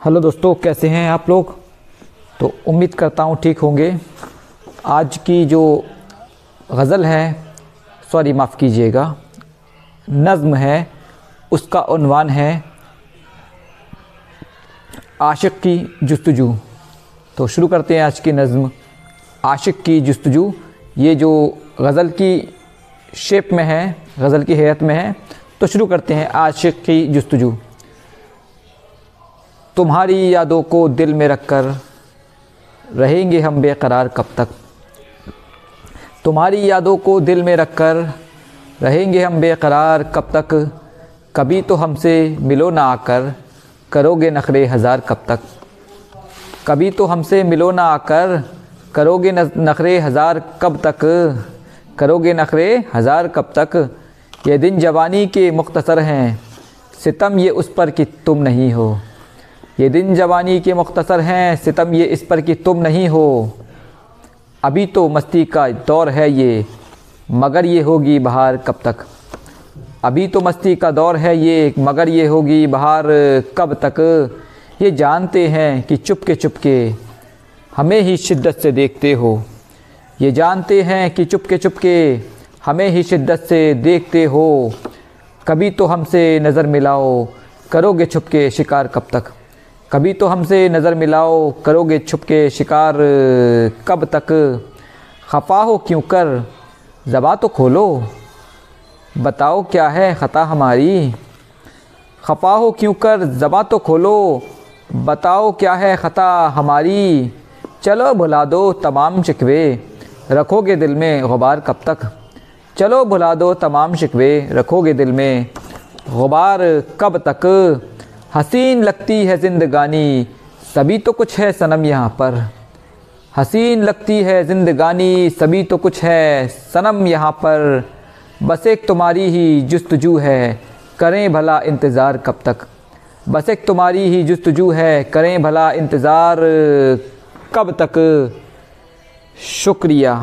Hello दोस्तों, कैसे हैं आप लोग? तो उम्मीद करता हूँ ठीक होंगे। आज की जो गज़ल है, सॉरी माफ़ कीजिएगा, नज़म है, उसका उन्वान है आशिक की जस्तजू। तो शुरू करते हैं आज की नज़म। आशिक की जस्तजू, ये जो गज़ल की शेप में है, गज़ल की हैत में है तो शुरू करते हैं आशिक की जस्तजू। तुम्हारी यादों को दिल में रख कर रहेंगे हम बेकरार कब तक? तुम्हारी यादों को दिल में रख कर रहेंगे हम बेकरार कब तक? कभी तो हमसे मिलो ना आकर करोगे नखरे हज़ार कब तक? कभी तो हमसे मिलो ना आकर करोगे नखरे हज़ार कब तक? करोगे नखरे हज़ार कब तक? ये दिन जवानी के मुख्तसर हैं, सितम ये उस पर कि तुम नहीं हो। ये दिन जवानी के मुख्तसर हैं, सितम ये इस पर कि तुम नहीं हो। अभी तो मस्ती का दौर है ये, मगर ये होगी बहार कब तक? अभी तो मस्ती का दौर है ये, मगर ये होगी बहार कब तक? ये जानते हैं कि चुपके चुपके हमें ही शिद्दत से देखते हो। ये जानते हैं कि चुपके चुपके हमें ही शिद्दत से देखते हो। कभी तो हमसे नज़र मिलाओ, करोगे छुपके शिकार कब तक? कभी तो हमसे नज़र मिलाओ, करोगे छुप के शिकार, कब तक? खफा हो क्यों कर? ज़बा तो खोलो। बताओ क्या है ख़ता हमारी? खफा हो क्यों कर? ज़बा तो खोलो। बताओ क्या है ख़ता हमारी? चलो भुला दो तमाम शिकवे। रखोगे दिल में गुबार कब तक? चलो भुला दो तमाम शिकवे। रखोगे दिल में गुबार कब तक? हसीन लगती है ज़िंदगानी, सभी तो कुछ है सनम यहाँ पर। हसीन लगती है ज़िंदगानी, सभी तो कुछ है सनम यहाँ पर। बस एक तुम्हारी ही जस्तजू है, करें भला इंतज़ार कब तक। बस एक तुम्हारी ही जस्तजू है, करें भला इंतज़ार कब तक। शुक्रिया।